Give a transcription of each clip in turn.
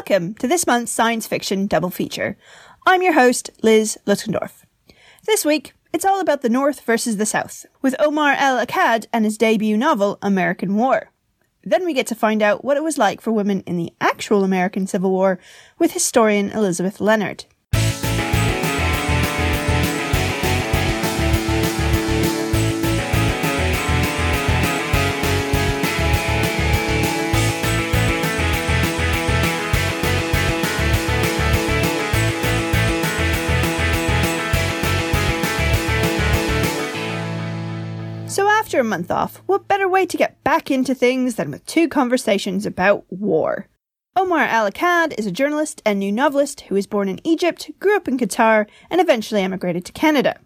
Welcome to this month's science fiction double feature. I'm your host, Liz Lutkendorf. This week, it's all about the North versus the South, with Omar El Akkad and his debut novel, American War. Then we get to find out what it was like for women in the actual American Civil War with historian Elizabeth Leonard. After a month off, what better way to get back into things than with two conversations about war? Omar El Akkad is a journalist and new novelist who was born in Egypt, grew up in Qatar, and eventually emigrated to Canada.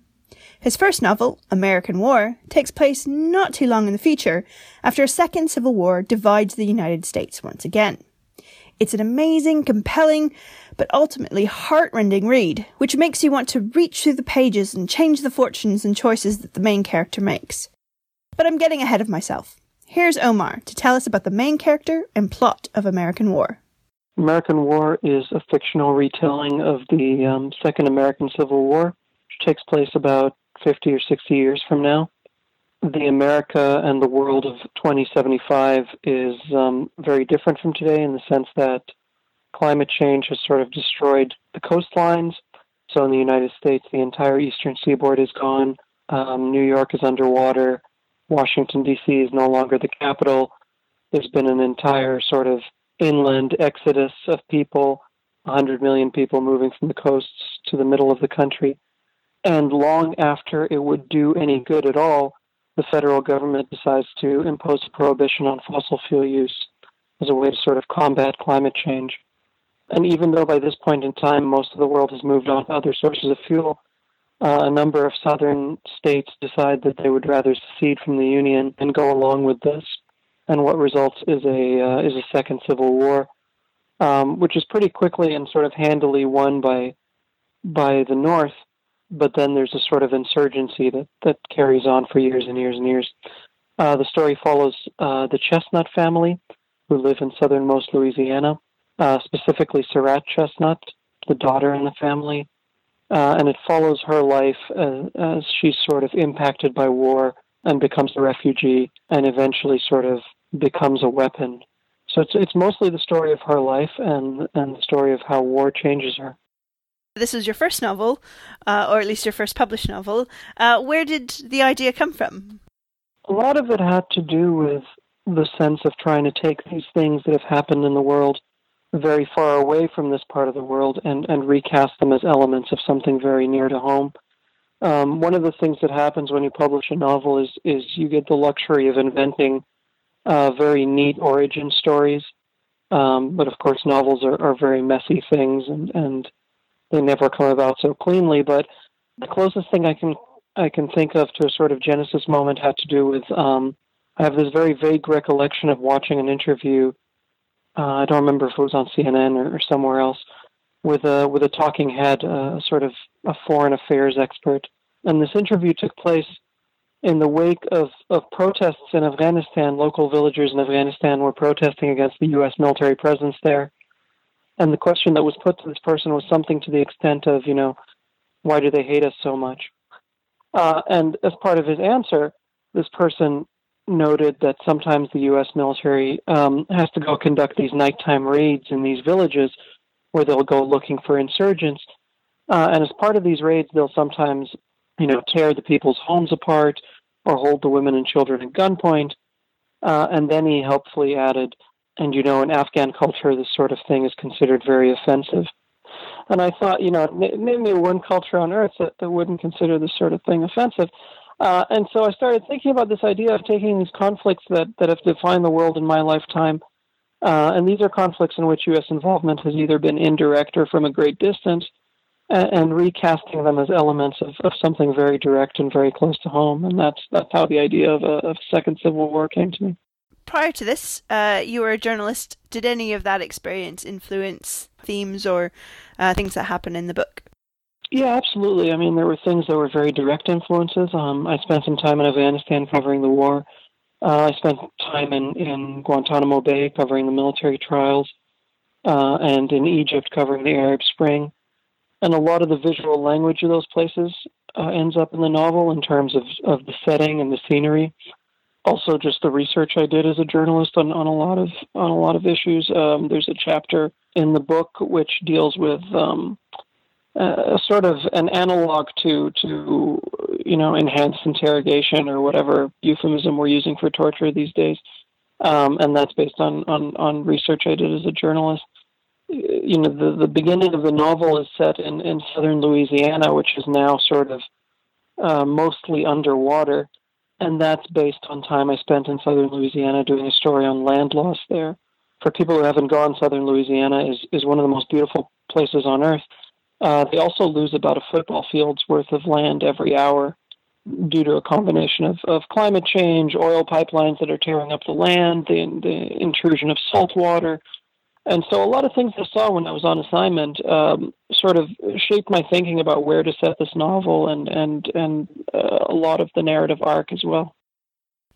His first novel, American War, takes place not too long in the future after a second civil war divides the United States once again. It's an amazing, compelling, but ultimately heartrending read, which makes you want to reach through the pages and change the fortunes and choices that the main character makes. But I'm getting ahead of myself. Here's Omar to tell us about the main character and plot of American War. American War is a fictional retelling of the um, Second American Civil War, which takes place about 50 or 60 years from now. The America and the world of 2075 is um, very different from today in the sense that climate change has sort of destroyed the coastlines. So in the United States, the entire eastern seaboard is gone. Um, New York is underwater. Washington, D.C. is no longer the capital. There's been an entire sort of inland exodus of people, 100 million people moving from the coasts to the middle of the country. And long after it would do any good at all, the federal government decides to impose a prohibition on fossil fuel use as a way to sort of combat climate change. And even though by this point in time most of the world has moved on to other sources of fuel, uh, a number of southern states decide that they would rather secede from the union and go along with this. And what results is a uh, is a second civil war, um, which is pretty quickly and sort of handily won by by the North. But then there's a sort of insurgency that that carries on for years and years and years. Uh, the story follows uh, the Chestnut family, who live in southernmost Louisiana, uh, specifically Sarat Chestnut, the daughter in the family, uh, and it follows her life as, as she's sort of impacted by war and becomes a refugee and eventually sort of becomes a weapon. So it's it's mostly the story of her life and and the story of how war changes her. This is your first novel, uh, or at least your first published novel. Uh, where did the idea come from? A lot of it had to do with the sense of trying to take these things that have happened in the world very far away from this part of the world and, and recast them as elements of something very near to home. Um, one of the things that happens when you publish a novel is is you get the luxury of inventing uh, very neat origin stories. Um, but of course, novels are, are very messy things, and, and they never come about so cleanly. But the closest thing I can I can think of to a sort of genesis moment had to do with um, I have this very vague recollection of watching an interview uh, I don't remember if it was on CNN or, or somewhere else, with a with a talking head, uh, sort of a foreign affairs expert. And this interview took place in the wake of, of protests in Afghanistan. Local villagers in Afghanistan were protesting against the U.S. military presence there. And the question that was put to this person was something to the extent of, you know, why do they hate us so much? Uh, and as part of his answer, this person noted that sometimes the U.S. military um, has to go conduct these nighttime raids in these villages where they'll go looking for insurgents. Uh, and as part of these raids, they'll sometimes, you know, tear the people's homes apart or hold the women and children at gunpoint. Uh, and then he helpfully added, and you know, in Afghan culture, this sort of thing is considered very offensive. And I thought, you know, me one culture on earth that, that wouldn't consider this sort of thing offensive. Uh, and so I started thinking about this idea of taking these conflicts that, that have defined the world in my lifetime, uh, and these are conflicts in which U.S. involvement has either been indirect or from a great distance, and, and recasting them as elements of, of something very direct and very close to home. And that's that's how the idea of a, of second civil war came to me. Prior to this, uh, you were a journalist. Did any of that experience influence themes or uh, things that happen in the book? Yeah, absolutely. I mean, there were things that were very direct influences. Um, I spent some time in Afghanistan covering the war. Uh, I spent time in, in Guantanamo Bay covering the military trials. uh, and in Egypt covering the Arab Spring. And a lot of the visual language of those places uh, ends up in the novel in terms of, of the setting and the scenery. Also, just the research I did as a journalist on, on a lot of on a lot of issues. Um, there's a chapter in the book which deals with um, uh, sort of an analog to to you know enhanced interrogation or whatever euphemism we're using for torture these days, um, and that's based on, on on research I did as a journalist. You know, the the beginning of the novel is set in in southern Louisiana, which is now sort of uh, mostly underwater, and that's based on time I spent in southern Louisiana doing a story on land loss there. For people who haven't gone, southern Louisiana is is one of the most beautiful places on earth uh, they also lose about a football field's worth of land every hour due to a combination of, of climate change, oil pipelines that are tearing up the land, the, the intrusion of salt water. And so a lot of things I saw when I was on assignment um, sort of shaped my thinking about where to set this novel and, and, and uh, a lot of the narrative arc as well.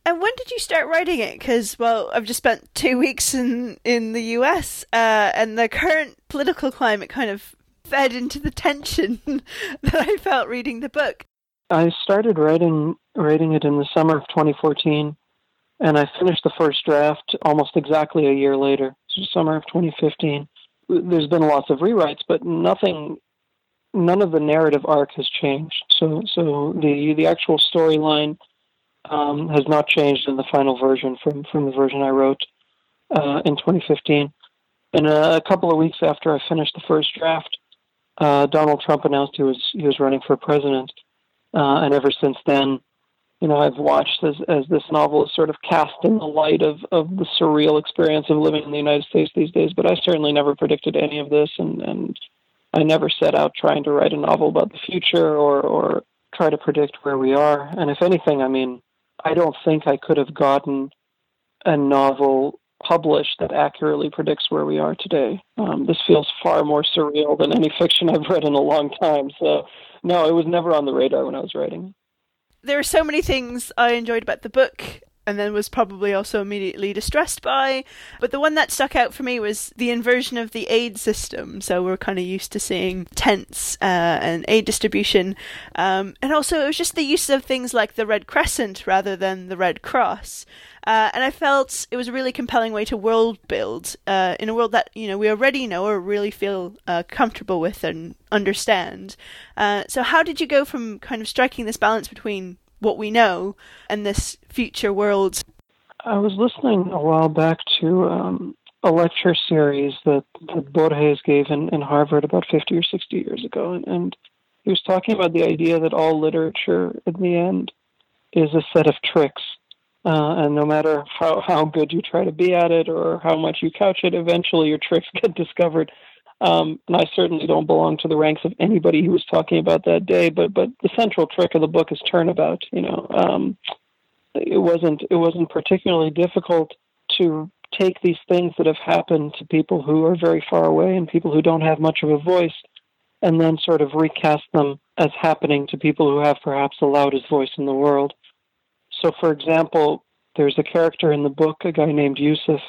And when did you start writing it? Because, well, I've just spent two weeks in, in the US, uh, and the current political climate kind of fed into the tension that I felt reading the book. I started writing writing it in the summer of 2014, and I finished the first draft almost exactly a year later, so summer of 2015. There's been lots of rewrites, but nothing, none of the narrative arc has changed. So, so the the actual storyline um, has not changed in the final version from from the version I wrote uh, in 2015. And a, a couple of weeks after I finished the first draft, uh, Donald Trump announced he was he was running for president, uh, and ever since then, you know, I've watched as as this novel is sort of cast in the light of of the surreal experience of living in the United States these days. But I certainly never predicted any of this, and and I never set out trying to write a novel about the future or or try to predict where we are. And if anything, I mean, I don't think I could have gotten a novel published that accurately predicts where we are today. Um, this feels far more surreal than any fiction I've read in a long time. So, no, it was never on the radar when I was writing. There are so many things I enjoyed about the book and then was probably also immediately distressed by. But the one that stuck out for me was the inversion of the aid system. So we're kind of used to seeing tents uh, and aid distribution. Um, and also, it was just the use of things like the Red Crescent rather than the Red Cross. Uh, and I felt it was a really compelling way to world build uh, in a world that you know we already know or really feel uh, comfortable with and understand. Uh, so, how did you go from kind of striking this balance between what we know and this future world? I was listening a while back to um, a lecture series that, that Borges gave in, in Harvard about 50 or 60 years ago, and, and he was talking about the idea that all literature, in the end, is a set of tricks uh, and no matter how, how good you try to be at it or how much you couch it, eventually your tricks get discovered. Um, and I certainly don't belong to the ranks of anybody who was talking about that day. But but the central trick of the book is turnabout. You know, um, it wasn't it wasn't particularly difficult to take these things that have happened to people who are very far away and people who don't have much of a voice, and then sort of recast them as happening to people who have perhaps the loudest voice in the world. So, for example, there's a character in the book, a guy named Yusuf,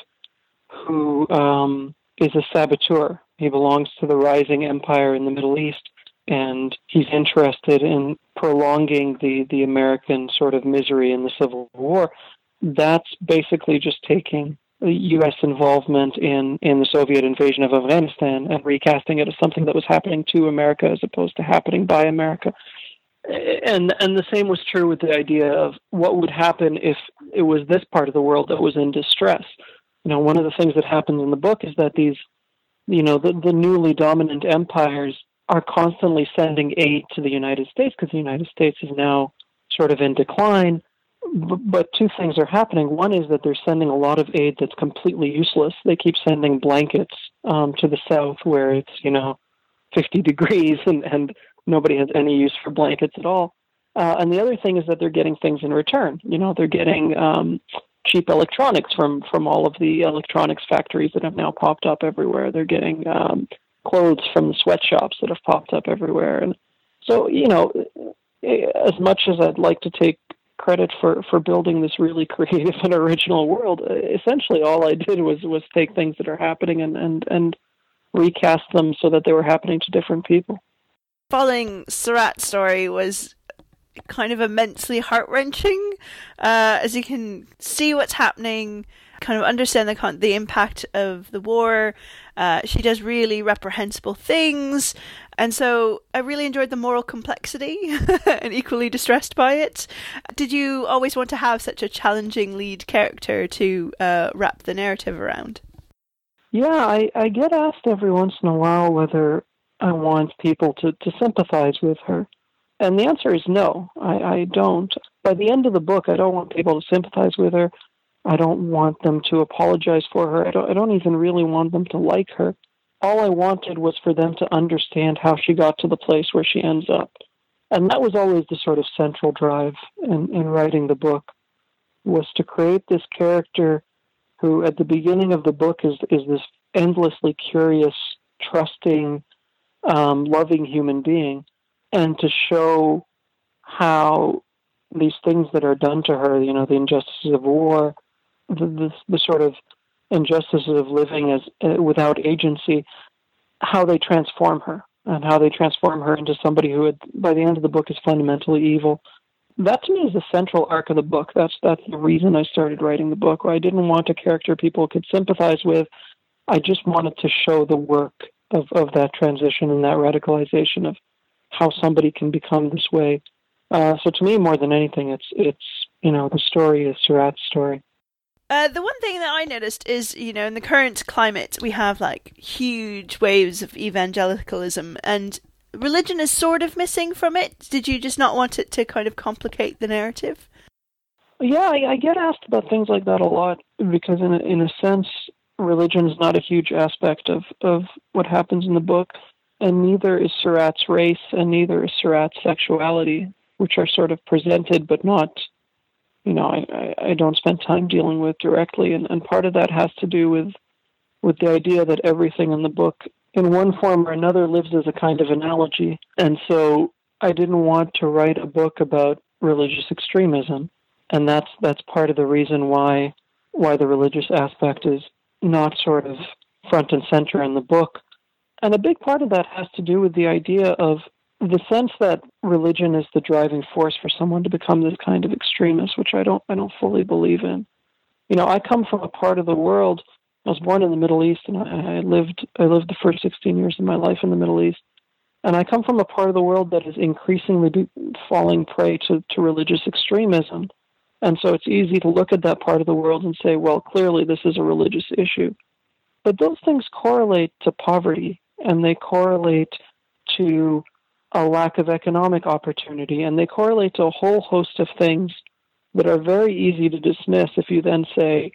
who um, is a saboteur. He belongs to the rising empire in the Middle East, and he's interested in prolonging the, the American sort of misery in the Civil War. That's basically just taking U.S. involvement in, in the Soviet invasion of Afghanistan and recasting it as something that was happening to America as opposed to happening by America and and the same was true with the idea of what would happen if it was this part of the world that was in distress. You know, one of the things that happens in the book is that these, you know, the, the newly dominant empires are constantly sending aid to the United States because the United States is now sort of in decline. But two things are happening. One is that they're sending a lot of aid that's completely useless. They keep sending blankets um, to the south where it's you know 50 degrees and and nobody has any use for blankets at all. Uh, and the other thing is that they're getting things in return. You know, they're getting um, cheap electronics from from all of the electronics factories that have now popped up everywhere. They're getting um, clothes from the sweatshops that have popped up everywhere. And so, you know, as much as I'd like to take credit for for building this really creative and original world, essentially all I did was was take things that are happening and and and recast them so that they were happening to different people. Following Sarat's story was kind of immensely heart wrenching, uh, as you can see what's happening, kind of understand the the impact of the war. Uh, she does really reprehensible things, and so I really enjoyed the moral complexity and equally distressed by it. Did you always want to have such a challenging lead character to uh, wrap the narrative around? Yeah, I, I get asked every once in a while whether I want people to, to sympathize with her. And the answer is no, I, I don't. By the end of the book, I don't want people to sympathize with her. I don't want them to apologize for her. I don't, I don't even really want them to like her. All I wanted was for them to understand how she got to the place where she ends up. And that was always the sort of central drive in, in writing the book, was to create this character who at the beginning of the book is, is this endlessly curious, trusting, um, loving human being and to show how these things that are done to her, you know, the injustices of war, the, the, the sort of injustices of living as uh, without agency, how they transform her and how they transform her into somebody who, had, by the end of the book, is fundamentally evil. That to me is the central arc of the book. That's that's the reason I started writing the book. I didn't want a character people could sympathize with. I just wanted to show the work of, of that transition and that radicalization of how somebody can become this way. Uh, so to me, more than anything, it's it's you know the story is Sarat's story. Uh, the one thing that I noticed is, you know, in the current climate, we have like huge waves of evangelicalism, and religion is sort of missing from it. Did you just not want it to kind of complicate the narrative? Yeah, I, I get asked about things like that a lot because, in a, in a sense, religion is not a huge aspect of, of what happens in the book and neither is Sarat's race, and neither is Sarat's sexuality, which are sort of presented but not, you know, I, I don't spend time dealing with directly, and, and part of that has to do with with the idea that everything in the book, in one form or another, lives as a kind of analogy, and so I didn't want to write a book about religious extremism, and that's that's part of the reason why why the religious aspect is not sort of front and center in the book and a big part of that has to do with the idea of the sense that religion is the driving force for someone to become this kind of extremist, which I don't I don't fully believe in. You know, I come from a part of the world. I was born in the Middle East, and I, I lived I lived the first 16 years of my life in the Middle East. And I come from a part of the world that is increasingly falling prey to, to religious extremism. And so it's easy to look at that part of the world and say, well, clearly this is a religious issue. But those things correlate to poverty and they correlate to a lack of economic opportunity, and they correlate to a whole host of things that are very easy to dismiss if you then say,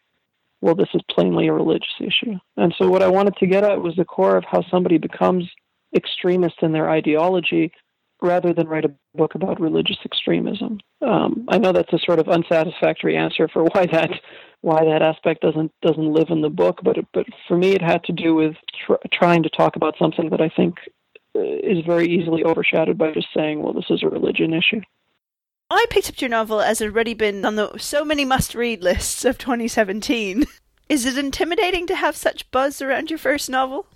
well, this is plainly a religious issue. And so, what I wanted to get at was the core of how somebody becomes extremist in their ideology rather than write a book about religious extremism. Um, I know that's a sort of unsatisfactory answer for why that why that aspect doesn't doesn't live in the book, but it, but for me, it had to do with tr- trying to talk about something that I think uh, is very easily overshadowed by just saying, "Well, this is a religion issue." I picked up your novel as it had already been on the so many must-read lists of 2017. Is it intimidating to have such buzz around your first novel?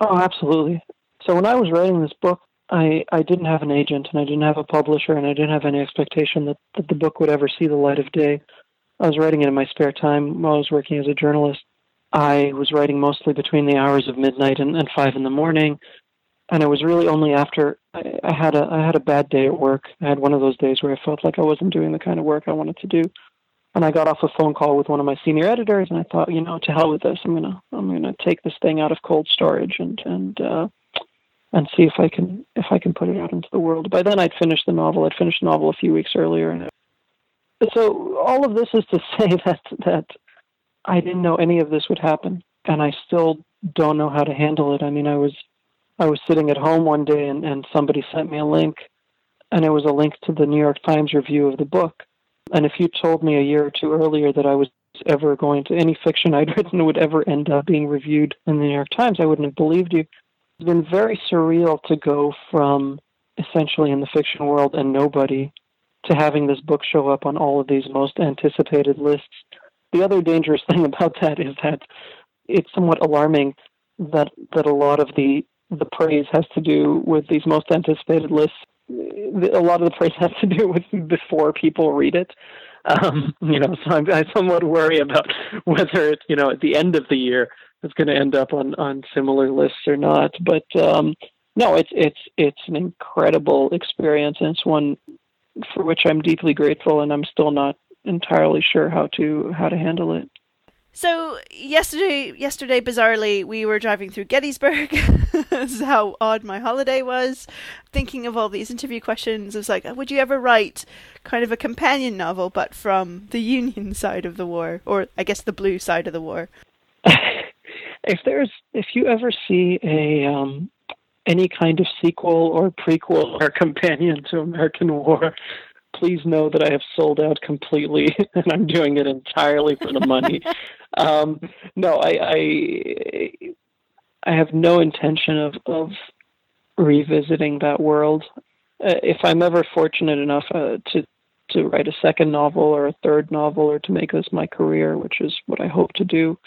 Oh, absolutely. So when I was writing this book, I, I didn't have an agent and I didn't have a publisher and I didn't have any expectation that, that the book would ever see the light of day. I was writing it in my spare time while I was working as a journalist. I was writing mostly between the hours of midnight and, and five in the morning, and it was really only after I, I had a I had a bad day at work. I had one of those days where I felt like I wasn't doing the kind of work I wanted to do, and I got off a phone call with one of my senior editors, and I thought, you know, to hell with this. I'm gonna I'm gonna take this thing out of cold storage and and uh, and see if I can if I can put it out into the world. By then, I'd finished the novel. I'd finished the novel a few weeks earlier, and so all of this is to say that that I didn't know any of this would happen, and I still don't know how to handle it. I mean, I was I was sitting at home one day, and, and somebody sent me a link, and it was a link to the New York Times review of the book. And if you told me a year or two earlier that I was ever going to any fiction I'd written would ever end up being reviewed in the New York Times, I wouldn't have believed you. It's been very surreal to go from essentially in the fiction world and nobody to having this book show up on all of these most anticipated lists. The other dangerous thing about that is that it's somewhat alarming that that a lot of the the praise has to do with these most anticipated lists. A lot of the praise has to do with before people read it. Um, you know, so I'm, I somewhat worry about whether it's you know at the end of the year it's going to end up on on similar lists or not. But um, no, it's it's it's an incredible experience, and it's one for which I'm deeply grateful, and I'm still not entirely sure how to how to handle it. So yesterday, yesterday, bizarrely, we were driving through Gettysburg. this is how odd my holiday was. Thinking of all these interview questions, I was like, would you ever write kind of a companion novel, but from the Union side of the war, or I guess the blue side of the war? if there's, if you ever see a um, any kind of sequel or prequel or companion to American War, please know that I have sold out completely, and I'm doing it entirely for the money. um, no, I, I, I have no intention of of revisiting that world. Uh, if I'm ever fortunate enough uh, to to write a second novel or a third novel or to make this my career, which is what I hope to do,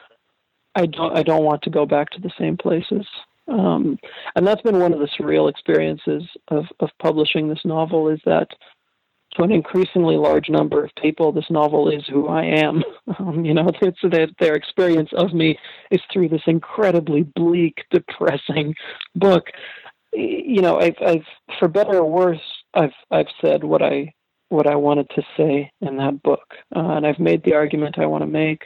I don't I don't want to go back to the same places. Um, and that's been one of the surreal experiences of, of publishing this novel is that to an increasingly large number of people, this novel is who I am. Um, you know, it's that their experience of me is through this incredibly bleak, depressing book. You know, I've, I've, for better or worse, I've, I've said what I, what I wanted to say in that book, uh, and I've made the argument I want to make.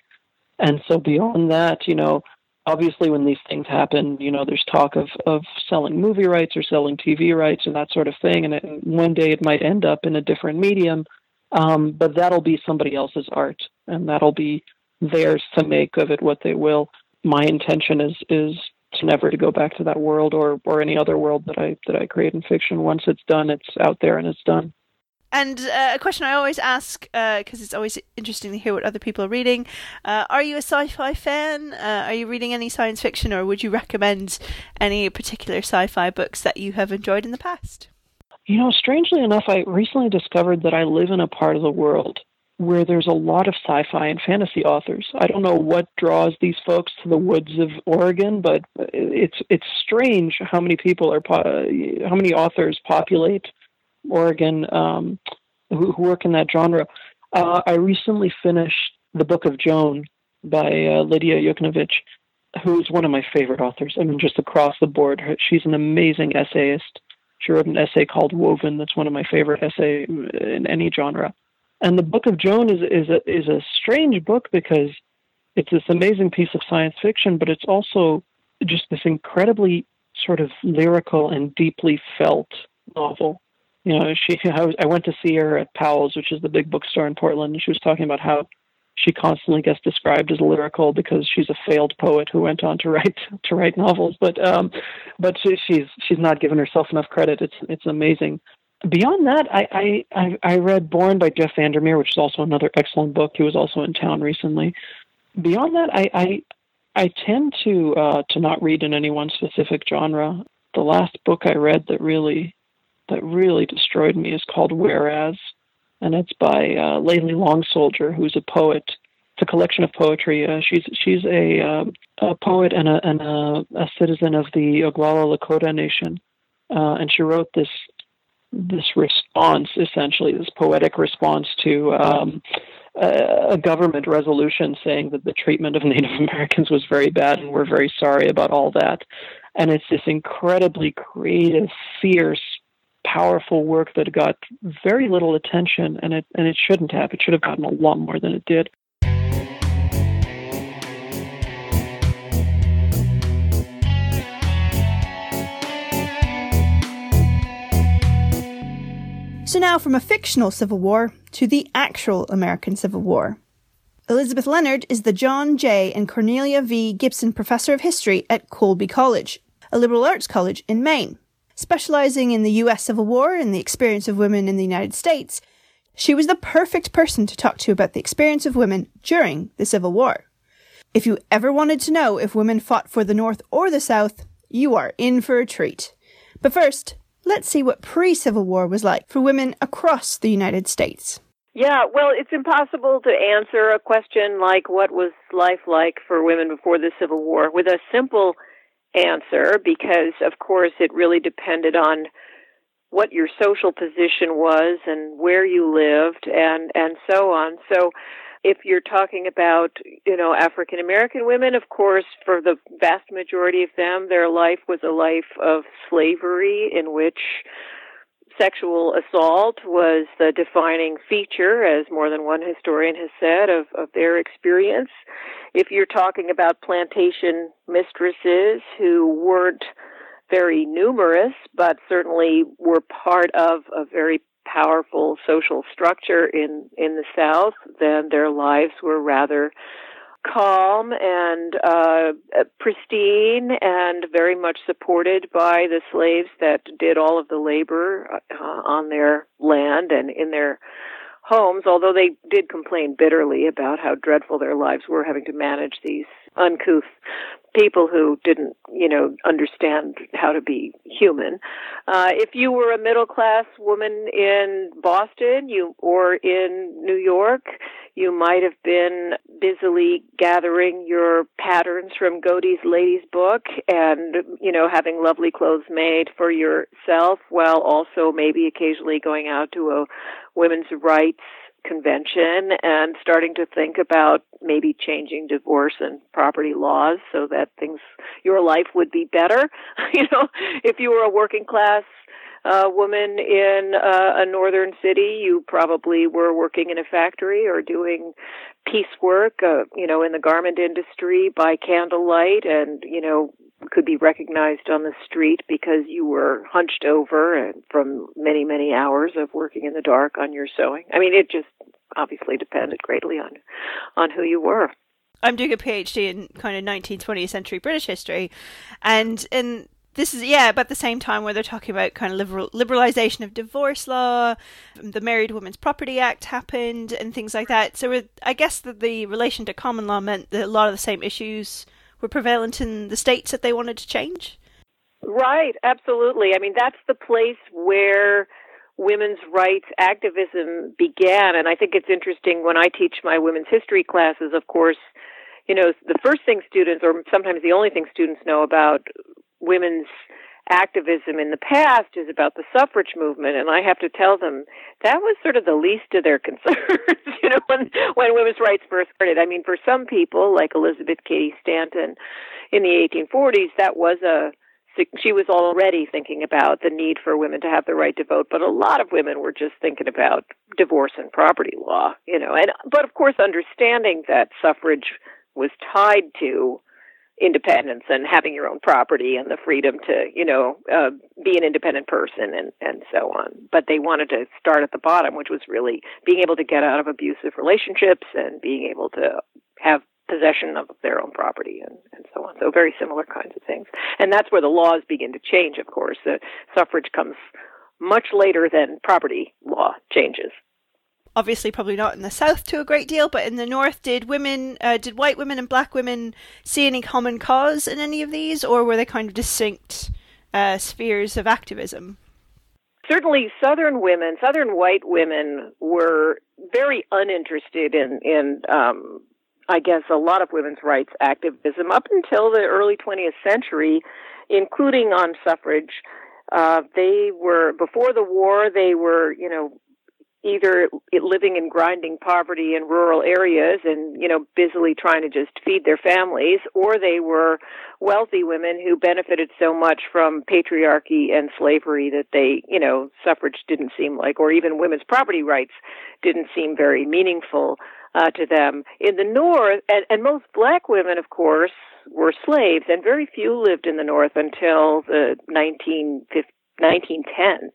And so beyond that, you know, obviously when these things happen, you know, there's talk of, of selling movie rights or selling TV rights and that sort of thing. And, it, one day it might end up in a different medium, um, but that'll be somebody else's art, and that'll be theirs to make of it what they will. My intention is is to never to go back to that world or or any other world that I that I create in fiction. Once it's done, it's out there and it's done. And uh, a question I always ask, because uh, it's always interesting to hear what other people are reading uh, Are you a sci fi fan? Uh, are you reading any science fiction, or would you recommend any particular sci fi books that you have enjoyed in the past? You know, strangely enough, I recently discovered that I live in a part of the world where there's a lot of sci fi and fantasy authors. I don't know what draws these folks to the woods of Oregon, but it's, it's strange how many people are, how many authors populate Oregon um, who, who, work in that genre. Uh, I recently finished the Book of Joan by uh, Lidia Yuknavitch, who's one of my favorite authors. I mean, just across the board, she's an amazing essayist. She wrote an essay called Woven. That's one of my favorite essay in any genre. And the Book of Joan is is a is a strange book because it's this amazing piece of science fiction, but it's also just this incredibly sort of lyrical and deeply felt novel you know, she I, went to see her at Powell's, which is the big bookstore in Portland, and she was talking about how she constantly gets described as lyrical because she's a failed poet who went on to write to write novels. But um, but she, she's she's not given herself enough credit. It's it's amazing. Beyond that, I I I read Borne by Jeff VanderMeer, which is also another excellent book. He was also in town recently. Beyond that, I I, I tend to uh, to not read in any one specific genre. The last book I read that really that really destroyed me is called Whereas, and it's by uh, Layli Long Soldier, who's a poet. It's a collection of poetry. Uh, she's she's a, uh, a poet and a and a, a citizen of the Oglala Lakota Nation, uh, and she wrote this this response, essentially this poetic response to um, a, a government resolution saying that the treatment of Native Americans was very bad, and we're very sorry about all that. And it's this incredibly creative, fierce powerful work that got very little attention, and it and it shouldn't have. It should have gotten a lot more than it did. So now, from a fictional Civil War to the actual American Civil War. Elizabeth Leonard is the John J. and Cornelia V. Gibson Professor of History at Colby College, a liberal arts college in Maine. Specializing in the US Civil War and the experience of women in the United States, she was the perfect person to talk to about the experience of women during the Civil War. If you ever wanted to know if women fought for the North or the South, you are in for a treat. But first, let's see what pre Civil War was like for women across the United States. Yeah, well, it's impossible to answer a question like what was life like for women before the Civil War with a simple answer because, of course, it really depended on what your social position was and where you lived and and so on. So if you're talking about, you know, African American women, of course, for the vast majority of them, their life was a life of slavery in which sexual assault was the defining feature, as more than one historian has said, of, of their experience. If you're talking about plantation mistresses who weren't very numerous, but certainly were part of a very powerful social structure in, in the South, then their lives were rather calm and uh, pristine and very much supported by the slaves that did all of the labor uh, on their land and in their homes, although they did complain bitterly about how dreadful their lives were having to manage these uncouth people who didn't, you know, understand how to be human. Uh, if you were a middle class woman in Boston, you or in New York, you might have been busily gathering your patterns from Godey's Lady's Book and, you know, having lovely clothes made for yourself while also maybe occasionally going out to a women's rights convention and starting to think about maybe changing divorce and property laws so that things your life would be better. You know if you were a working class uh, woman in uh, a northern city you probably were working in a factory or doing piecework uh, you know in the garment industry by candlelight and you know could be recognized on the street because you were hunched over and from many many hours of working in the dark on your sewing. I mean it just obviously depended greatly on on who you were. I'm doing a phd in kind of 19th 20th century british history. And in this is yeah about the same time where they're talking about kind of liberal, liberalization of divorce law the married women's property act happened and things like that. So i guess that the relation to common law meant that a lot of the same issues were prevalent in the states that they wanted to change? Right, absolutely. I mean, that's the place where women's rights activism began. And I think it's interesting when I teach my women's history classes, of course, you know, the first thing students, or sometimes the only thing students know about women's activism in the past is about the suffrage movement and I have to tell them that was sort of the least of their concerns you know when when women's rights first started. I mean for some people like Elizabeth Cady Stanton in the 1840s that was a she was already thinking about the need for women to have the right to vote but a lot of women were just thinking about divorce and property law you know and but of course understanding that suffrage was tied to independence and having your own property and the freedom to, you know, uh, be an independent person and, and so on. But they wanted to start at the bottom, which was really being able to get out of abusive relationships and being able to have possession of their own property and, and so on. So very similar kinds of things. And that's where the laws begin to change, of course. The suffrage comes much later than property law changes obviously probably not in the south to a great deal but in the north did women uh, did white women and black women see any common cause in any of these or were they kind of distinct uh, spheres of activism? Certainly southern women southern white women were very uninterested in in um, i guess a lot of women's rights activism up until the early 20th century including on suffrage. Uh, they were before the war they were you know either living in grinding poverty in rural areas and you know busily trying to just feed their families or they were wealthy women who benefited so much from patriarchy and slavery that they you know suffrage didn't seem like or even women's property rights didn't seem very meaningful uh, to them. In the north and, and most black women of course were slaves and very few lived in the north until the 19, 1910s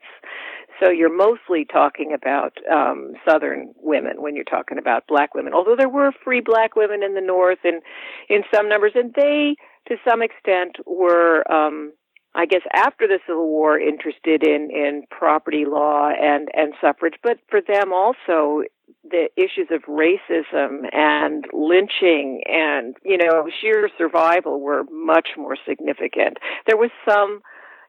so you're mostly talking about um, Southern women when you're talking about black women, although there were free black women in the North and in some numbers, and they, to some extent, were, um, I guess, after the Civil War, interested in in property law and and suffrage. But for them also, the issues of racism and lynching and you know sheer survival were much more significant. There was some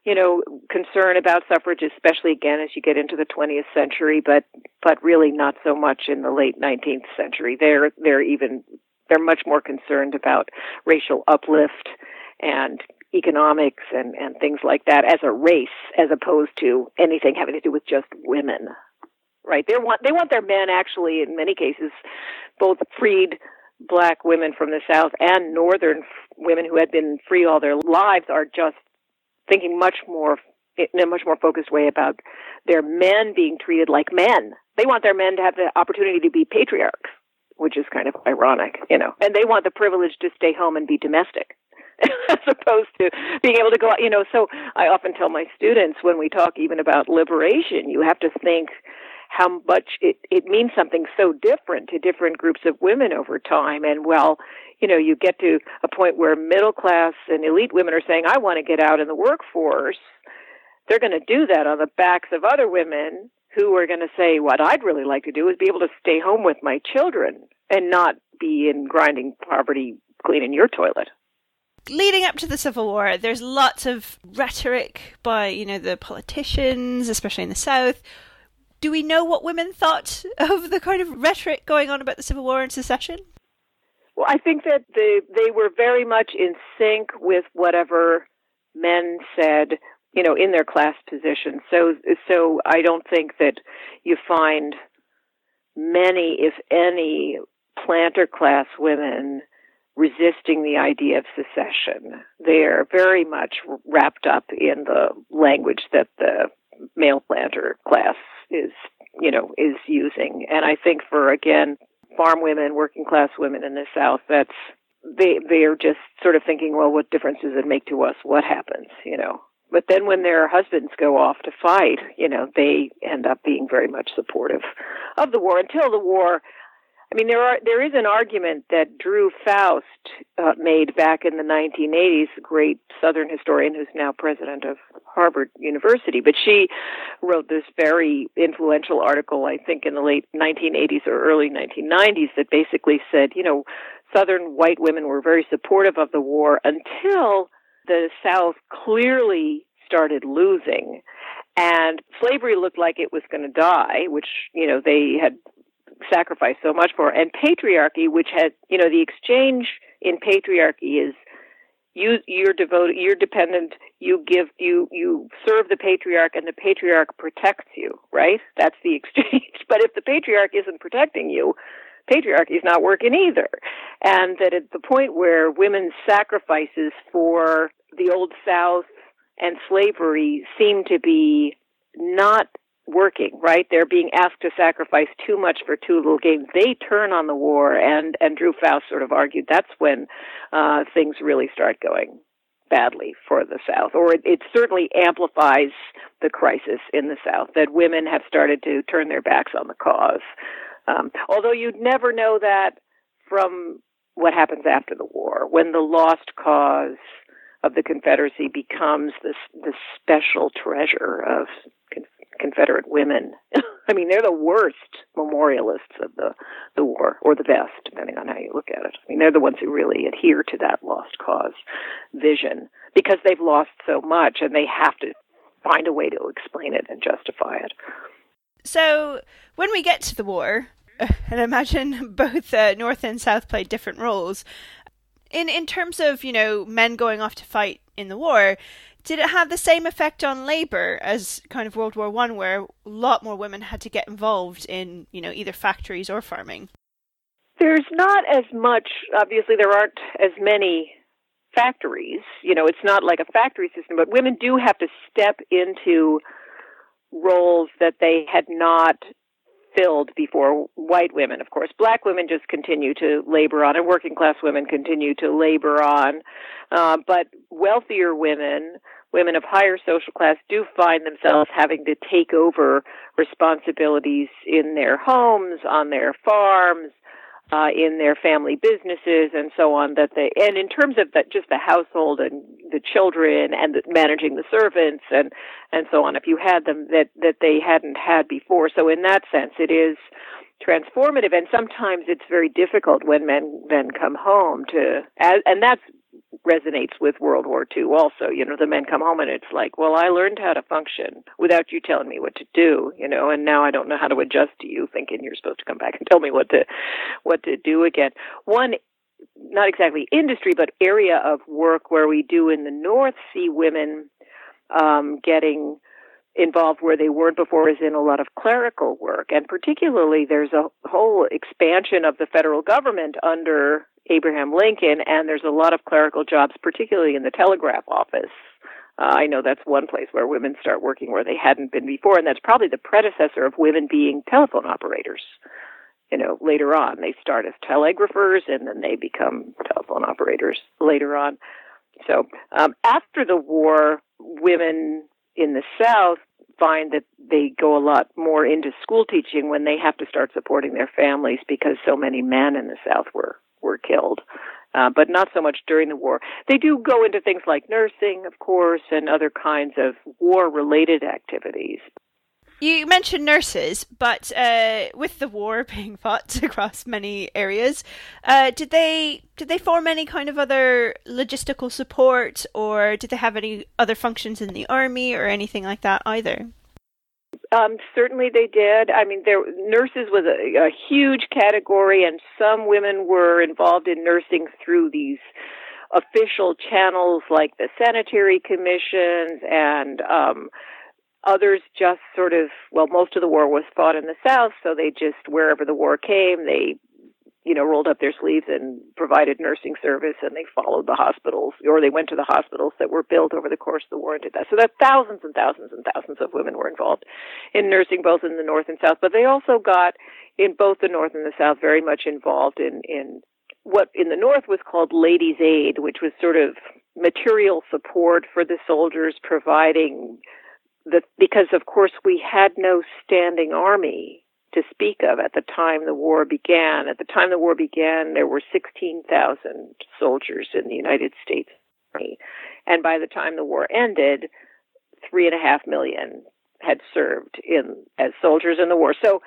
you know, concern about suffrage, especially again as you get into the 20th century, but but really not so much in the late 19th century. They're they're even they're much more concerned about racial uplift and economics and, and things like that as a race as opposed to anything having to do with just women. Right? They want they want their men actually in many cases both freed black women from the south and northern women who had been free all their lives are just thinking much more in a much more focused way about their men being treated like men. They want their men to have the opportunity to be patriarchs, which is kind of ironic, you know. And they want the privilege to stay home and be domestic. as opposed to being able to go out, you know. So I often tell my students when we talk even about liberation, you have to think how much it, it means something so different to different groups of women over time. And well, you know, you get to a point where middle class and elite women are saying, I want to get out in the workforce. They're going to do that on the backs of other women who are going to say, what I'd really like to do is be able to stay home with my children and not be in grinding poverty cleaning your toilet leading up to the Civil War, there's lots of rhetoric by, you know, the politicians, especially in the South. Do we know what women thought of the kind of rhetoric going on about the Civil War and secession? Well, I think that they they were very much in sync with whatever men said, you know, in their class position. So so I don't think that you find many, if any, planter class women resisting the idea of secession. They're very much wrapped up in the language that the male planter class is, you know, is using. And I think for again, farm women, working class women in the South, that's they they are just sort of thinking, well, what difference does it make to us? What happens, you know? But then when their husbands go off to fight, you know, they end up being very much supportive of the war until the war mean, there are there is an argument that Drew Faust uh, made back in the 1980s, a great Southern historian who's now president of Harvard University. But she wrote this very influential article, I think, in the late 1980s or early 1990s, that basically said, you know, Southern white women were very supportive of the war until the South clearly started losing and slavery looked like it was going to die, which you know they had sacrificed so much for. And patriarchy, which had, you know, the exchange in patriarchy is you you're devoted you're dependent you give you you serve the patriarch and the patriarch protects you right? That's the exchange. But if the patriarch isn't protecting you patriarchy is not working either. And that at the point where women's sacrifices for the old south and slavery seem to be not working, right? They're being asked to sacrifice too much for too little gain. They turn on the war, and and Drew Faust sort of argued that's when uh, things really start going badly for the South, or it, it certainly amplifies the crisis in the South that women have started to turn their backs on the cause. Um, although you'd never know that from what happens after the war, when the lost cause of the Confederacy becomes this this special treasure of Confederate women. I mean, they're the worst memorialists of the the war, or the best, depending on how you look at it. I mean, they're the ones who really adhere to that lost cause vision because they've lost so much, and they have to find a way to explain it and justify it. So, when we get to the war, and imagine both uh, North and South played different roles. In in terms of you know men going off to fight in the war, did it have the same effect on labor as kind of World War One, where a lot more women had to get involved in, you know, either factories or farming? There's not as much. Obviously, there aren't as many factories. You know, it's not like a factory system, but women do have to step into roles that they had not filled before white women, of course. Black women just continue to labor on, and working class women continue to labor on. Uh, but wealthier women women of higher social class do find themselves having to take over responsibilities in their homes, on their farms, uh, in their family businesses and so on that they and in terms of that just the household and the children and the, managing the servants and and so on if you had them that that they hadn't had before. So in that sense it is transformative and sometimes it's very difficult when men then come home to as, and that's resonates with World War II also. You know, the men come home and it's like, well, I learned how to function without you telling me what to do, you know, and now I don't know how to adjust to you thinking you're supposed to come back and tell me what to what to do again. One not exactly industry, but area of work where we do in the North see women um, getting involved where they weren't before is in a lot of clerical work. And particularly, there's a whole expansion of the federal government under Abraham Lincoln, and there's a lot of clerical jobs, particularly in the telegraph office. Uh, I know that's one place where women start working where they hadn't been before, and that's probably the predecessor of women being telephone operators. You know, later on, they start as telegraphers and then they become telephone operators later on. So, um, after the war, women in the South find that they go a lot more into school teaching when they have to start supporting their families because so many men in the South were were killed. Uh, but not so much during the war. They do go into things like nursing, of course, and other kinds of war-related activities. You mentioned nurses, but uh, with the war being fought across many areas, uh, did they did they form any kind of other logistical support, or did they have any other functions in the army or anything like that either? Um, certainly, they did. I mean, there nurses was a, a huge category, and some women were involved in nursing through these official channels like the sanitary commissions and um, Others just sort of, well, most of the war was fought in the South, so they just, wherever the war came, they, you know, rolled up their sleeves and provided nursing service and they followed the hospitals, or they went to the hospitals that were built over the course of the war and did that. So that thousands and thousands and thousands of women were involved in nursing both in the North and South, but they also got, in both the North and the South, very much involved in, in what in the North was called ladies' aid, which was sort of material support for the soldiers, providing the, because of course we had no standing army to speak of at the time the war began. At the time the war began, there were 16,000 soldiers in the United States Army. And by the time the war ended, three and a half million had served in as soldiers in the war. So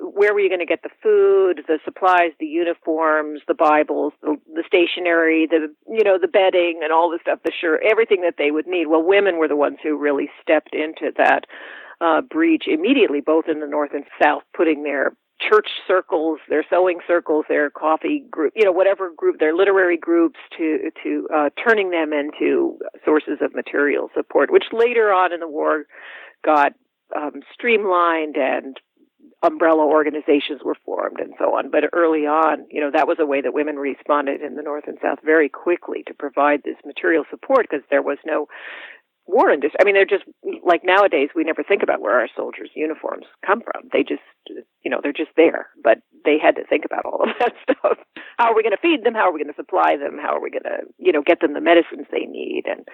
where were you going to get the food, the supplies, the uniforms, the Bibles, the, the stationery, the you know the bedding and all the stuff, the shirt, everything that they would need? Well, women were the ones who really stepped into that uh, breach immediately, both in the North and South, putting their church circles, their sewing circles, their coffee group, you know, whatever group, their literary groups to to uh, turning them into sources of material support, which later on in the war got um, streamlined and umbrella organizations were formed and so on. But early on, you know, that was a way that women responded in the North and South very quickly to provide this material support because there was no war industry. I mean, they're just like nowadays we never think about where our soldiers' uniforms come from. They just, you know, they're just there. But they had to think about all of that stuff. How are we going to feed them? How are we going to supply them? How are we going to, you know, get them the medicines they need? And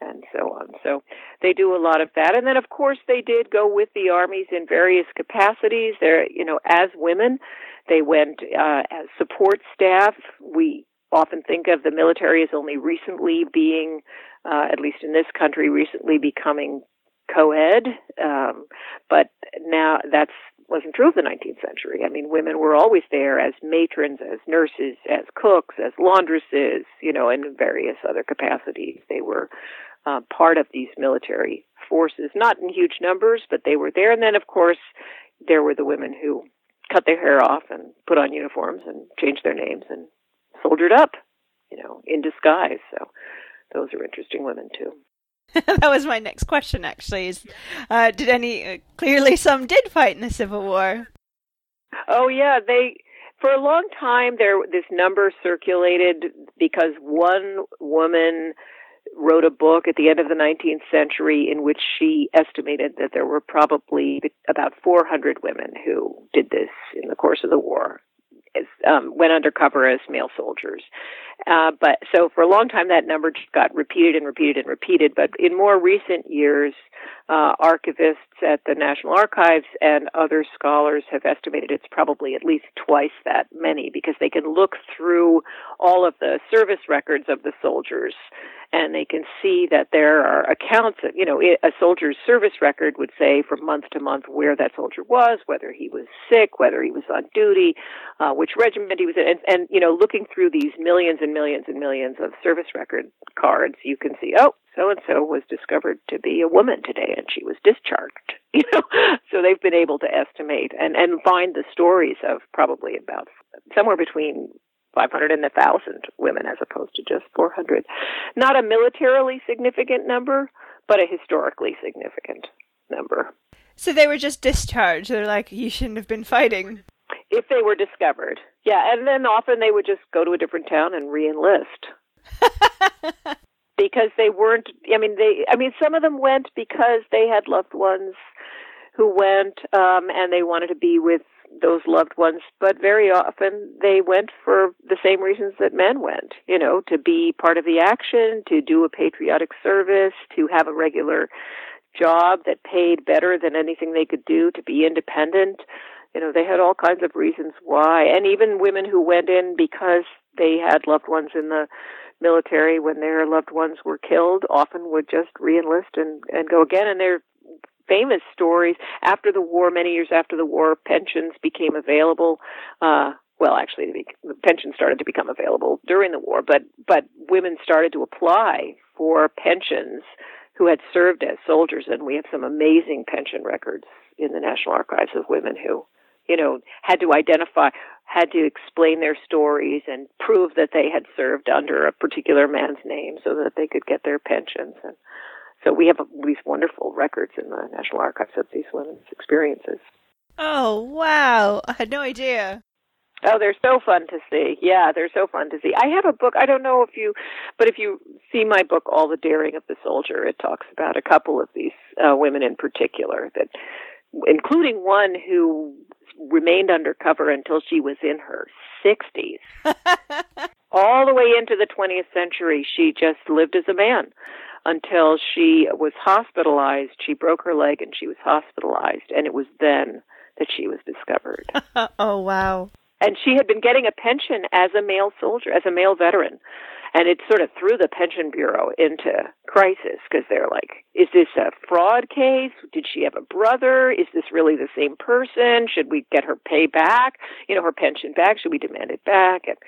and so on. So they do a lot of that. And then of course they did go with the armies in various capacities. They're, you know, as women, they went uh, as support staff. We often think of the military as only recently being, uh, at least in this country, recently becoming co-ed. Um, but now that's wasn't true of the 19th century. I mean, women were always there as matrons, as nurses, as cooks, as laundresses, you know, in various other capacities. They were uh, part of these military forces, not in huge numbers, but they were there. And then, of course, there were the women who cut their hair off and put on uniforms and changed their names and soldiered up, you know, in disguise. So those are interesting women too. that was my next question. Actually, is uh, did any? Uh, clearly, some did fight in the Civil War. Oh yeah, they for a long time there this number circulated because one woman wrote a book at the end of the 19th century in which she estimated that there were probably about 400 women who did this in the course of the war um, went undercover as male soldiers. Uh, but so for a long time, that number just got repeated and repeated and repeated. But in more recent years, uh, archivists at the National Archives and other scholars have estimated it's probably at least twice that many because they can look through all of the service records of the soldiers and they can see that there are accounts that, you know, a soldier's service record would say from month to month where that soldier was, whether he was sick, whether he was on duty, uh, which regiment he was in. And, and, you know, looking through these millions and millions and millions of service record cards, you can see, oh, so and so was discovered to be a woman today and she was discharged. You know, so they've been able to estimate and, and find the stories of probably about somewhere between 500 and 1,000 women as opposed to just 400. Not a militarily significant number, but a historically significant number. So they were just discharged. They're like, you shouldn't have been fighting. If they were discovered. Yeah, and then often they would just go to a different town and re-enlist. because they weren't I mean they I mean some of them went because they had loved ones who went um and they wanted to be with those loved ones, but very often they went for the same reasons that men went, you know, to be part of the action, to do a patriotic service, to have a regular job that paid better than anything they could do, to be independent. You know, they had all kinds of reasons why. And even women who went in because they had loved ones in the military when their loved ones were killed often would just reenlist and and go again and they're famous stories after the war, many years after the war, pensions became available. Uh, well, actually, the pensions started to become available during the war, but but women started to apply for pensions who had served as soldiers, and we have some amazing pension records in the National Archives of women who, you know, had to identify, had to explain their stories and prove that they had served under a particular man's name so that they could get their pensions. And so we have these wonderful records in the National Archives of these women's experiences. Oh, wow. I had no idea. Oh, they're so fun to see. Yeah, they're so fun to see. I have a book. I don't know if you, but if you see my book, All the Daring of the Soldier, it talks about a couple of these uh, women in particular that, including one who remained undercover until she was in her 60s. All the way into the 20th century, she just lived as a man until she was hospitalized. She broke her leg and she was hospitalized, and it was then that she was discovered. oh, wow. And she had been getting a pension as a male soldier, as a male veteran. And it sort of threw the pension bureau into crisis because they're like, is this a fraud case? Did she have a brother? Is this really the same person? Should we get her pay back? You know, her pension back? Should we demand it back? And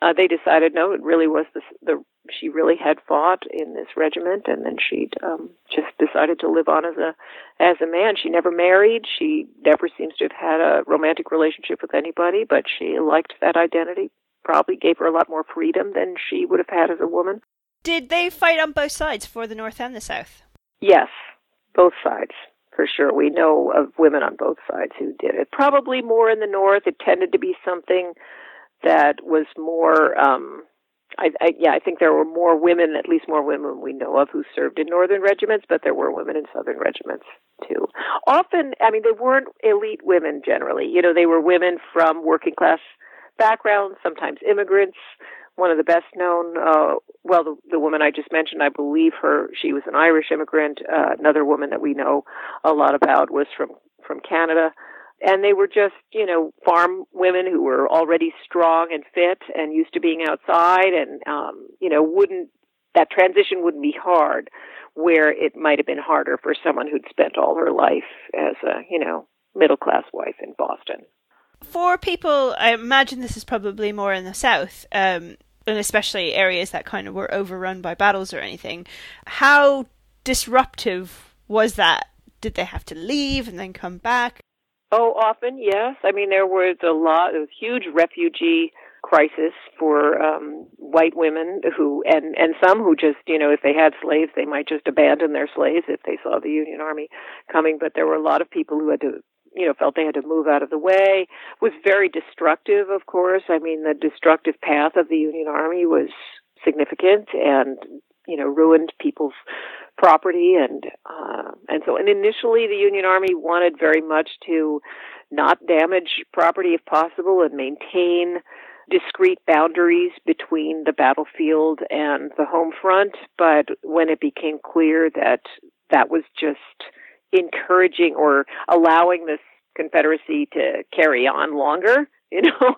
uh, they decided no, it really was the, the she really had fought in this regiment, and then she'd um, just decided to live on as a as a man. She never married. She never seems to have had a romantic relationship with anybody, but she liked that identity. Probably gave her a lot more freedom than she would have had as a woman. Did they fight on both sides, for the North and the South? Yes, both sides for sure. We know of women on both sides who did it. Probably more in the North. It tended to be something that was more um, I, I, yeah, I think there were more women, at least more women we know of, who served in northern regiments, but there were women in southern regiments too. Often, I mean, they weren't elite women generally. You know, they were women from working class backgrounds, sometimes immigrants. One of the best known, uh, well, the, the woman I just mentioned, I believe her, she was an Irish immigrant. Uh, another woman that we know a lot about was from from Canada and they were just you know farm women who were already strong and fit and used to being outside and um you know wouldn't that transition wouldn't be hard where it might have been harder for someone who'd spent all her life as a you know middle class wife in boston for people i imagine this is probably more in the south um and especially areas that kind of were overrun by battles or anything how disruptive was that did they have to leave and then come back Oh, often, yes. I mean, there was a lot, there was huge refugee crisis for um white women who and and some who just you know if they had slaves they might just abandon their slaves if they saw the union army coming but there were a lot of people who had to you know felt they had to move out of the way was very destructive of course. I mean the destructive path of the union army was significant and you know ruined people's property and uh, and so and initially the Union Army wanted very much to not damage property if possible and maintain discrete boundaries between the battlefield and the home front but when it became clear that that was just encouraging or allowing this confederacy to carry on longer you know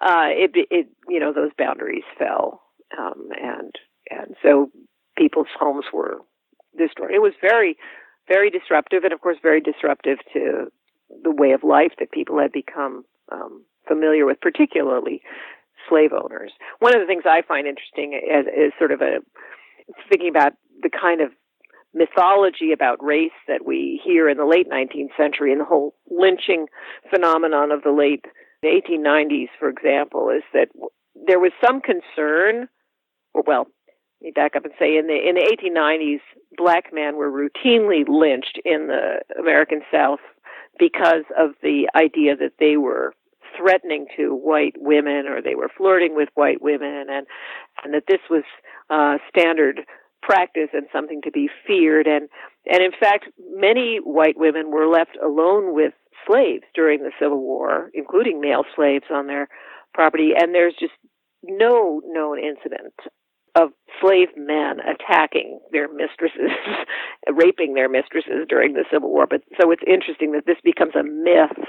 uh it it you know those boundaries fell um and and so people's homes were destroyed. It was very, very disruptive, and of course, very disruptive to the way of life that people had become um, familiar with, particularly slave owners. One of the things I find interesting is, is sort of a thinking about the kind of mythology about race that we hear in the late 19th century and the whole lynching phenomenon of the late 1890s, for example, is that there was some concern, or well, let me back up and say in the in the 1890s, black men were routinely lynched in the American South because of the idea that they were threatening to white women or they were flirting with white women and and that this was uh, standard practice and something to be feared. And and in fact many white women were left alone with slaves during the civil war including male slaves on their property. And there's just no known incident of slave men attacking their mistresses raping their mistresses during the civil war. But so it's interesting that this becomes a myth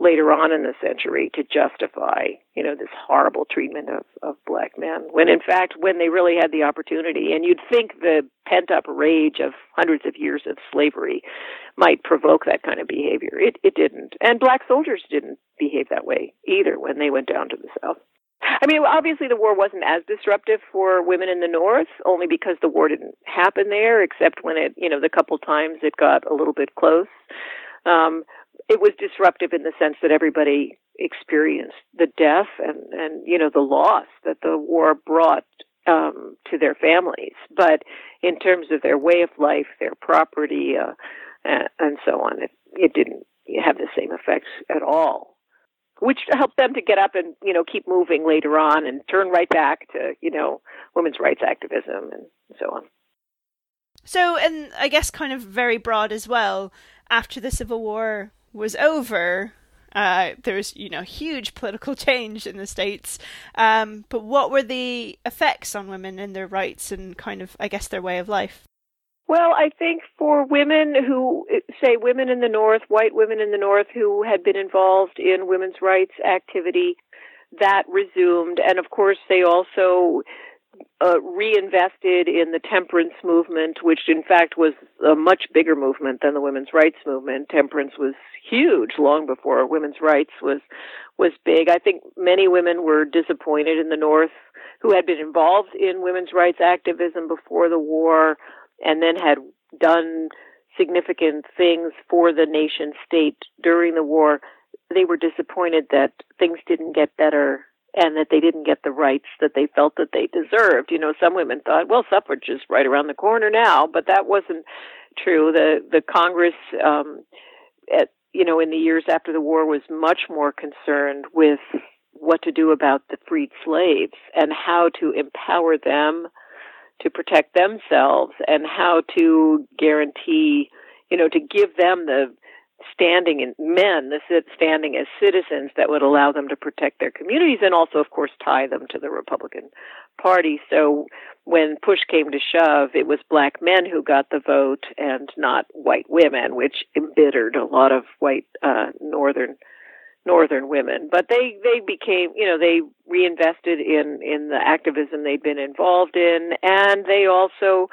later on in the century to justify, you know, this horrible treatment of, of black men. When in fact, when they really had the opportunity, and you'd think the pent up rage of hundreds of years of slavery might provoke that kind of behavior. It, it didn't. And black soldiers didn't behave that way either when they went down to the South. I mean, obviously the war wasn't as disruptive for women in the North, only because the war didn't happen there, except when it, you know, the couple times it got a little bit close. Um, it was disruptive in the sense that everybody experienced the death and and you know the loss that the war brought um, to their families. But in terms of their way of life, their property, uh, and, and so on, it it didn't have the same effects at all. Which helped them to get up and you know keep moving later on and turn right back to you know women's rights activism and so on. So, and I guess kind of very broad as well. After the Civil War, was over, uh, there was, you know, huge political change in the states. Um, but what were the effects on women and their rights and kind of, I guess, their way of life? Well, I think for women who, say, women in the North, white women in the North who had been involved in women's rights activity, that resumed. And of course, they also uh, reinvested in the temperance movement, which in fact was a much bigger movement than the women's rights movement. Temperance was huge long before women's rights was was big. I think many women were disappointed in the North who had been involved in women's rights activism before the war and then had done significant things for the nation state during the war. They were disappointed that things didn't get better and that they didn't get the rights that they felt that they deserved. You know, some women thought, well, suffrage is right around the corner now, but that wasn't true. The the Congress, um, at, you know, in the years after the war, was much more concerned with what to do about the freed slaves and how to empower them to protect themselves and how to guarantee, you know, to give them the standing in men, the standing as citizens that would allow them to protect their communities and also, of course, tie them to the Republican Party. So when push came to shove, it was black men who got the vote and not white women, which embittered a lot of white uh, northern northern women. But they they became, you know, they reinvested in in the activism they'd been involved in, and they also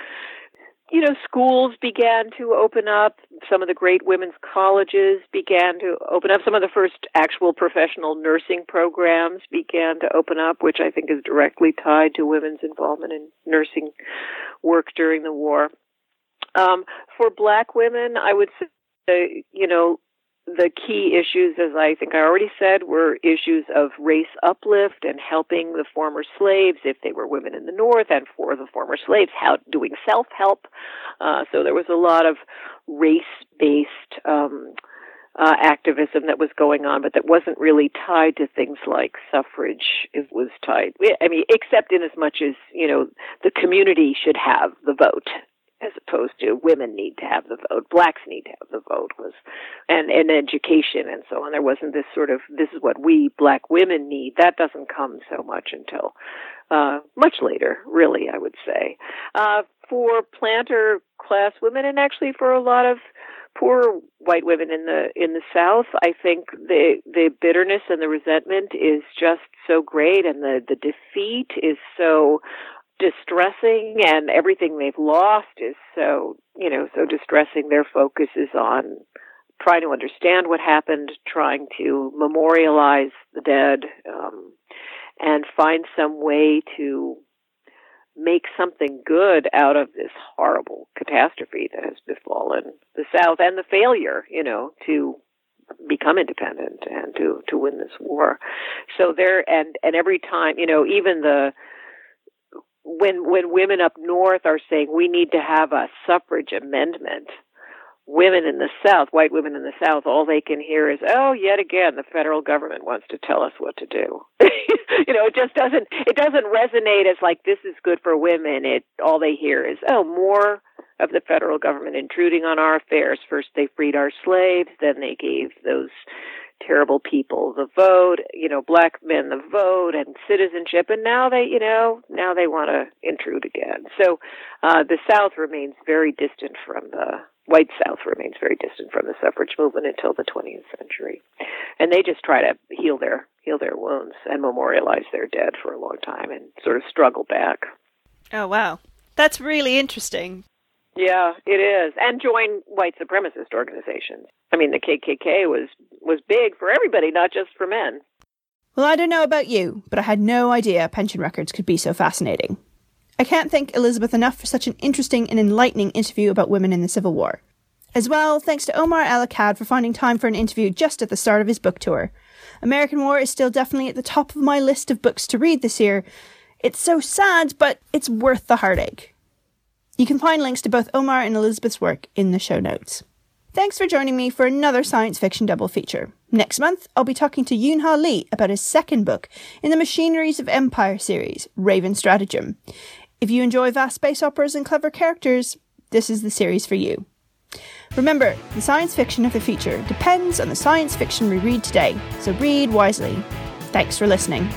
you know, schools began to open up. Some of the great women's colleges began to open up. Some of the first actual professional nursing programs began to open up, which I think is directly tied to women's involvement in nursing work during the war. Um, for black women, I would say, you know, the key issues, as I think I already said, were issues of race uplift and helping the former slaves, if they were women in the North, and for the former slaves, how doing self help. Uh, so there was a lot of race based um, uh, activism that was going on, but that wasn't really tied to things like suffrage. It was tied, I mean, except in as much as you know, the community should have the vote as opposed to women need to have the vote, blacks need to have the vote was, and and education and so on. There wasn't this sort of this is what we black women need. That doesn't come so much until uh, much later, really. I would say uh, for planter class women, and actually for a lot of poor white women in the in the South, I think the the bitterness and the resentment is just so great, and the the defeat is so distressing and everything they've lost is so you know so distressing their focus is on trying to understand what happened trying to memorialize the dead um, and find some way to make something good out of this horrible catastrophe that has befallen the south and the failure you know to become independent and to to win this war. So there and and every time, you know, even the when when women up north are saying we need to have a suffrage amendment, women in the South, white women in the South, all they can hear is, "Oh, yet again, the federal government wants to tell us what to do." you know, it just doesn't it doesn't resonate as like this is good for women. It all they hear is, "Oh, more of the federal government intruding on our affairs. First, they freed our slaves, then they gave those terrible people the vote, you know, black men the vote and citizenship, and now they, you know, now they want to intrude again. So uh, the South remains very distant from the white South remains very distant from the suffrage movement until the 20th century, and they just try to heal their heal their wounds and memorialize their dead for a long time and sort of struggle back. Oh wow, that's really interesting. Yeah, it is, and join white supremacist organizations. I mean, the KKK was was big for everybody, not just for men. Well, I don't know about you, but I had no idea pension records could be so fascinating. I can't thank Elizabeth enough for such an interesting and enlightening interview about women in the Civil War. As well, thanks to Omar El Akkad for finding time for an interview just at the start of his book tour. American War is still definitely at the top of my list of books to read this year. It's so sad, but it's worth the heartache. You can find links to both Omar and Elizabeth's work in the show notes. Thanks for joining me for another science fiction double feature. Next month, I'll be talking to Yoon Ha Lee about his second book in the Machineries of Empire series, Raven Stratagem. If you enjoy vast space operas and clever characters, this is the series for you. Remember, the science fiction of the future depends on the science fiction we read today, so read wisely. Thanks for listening.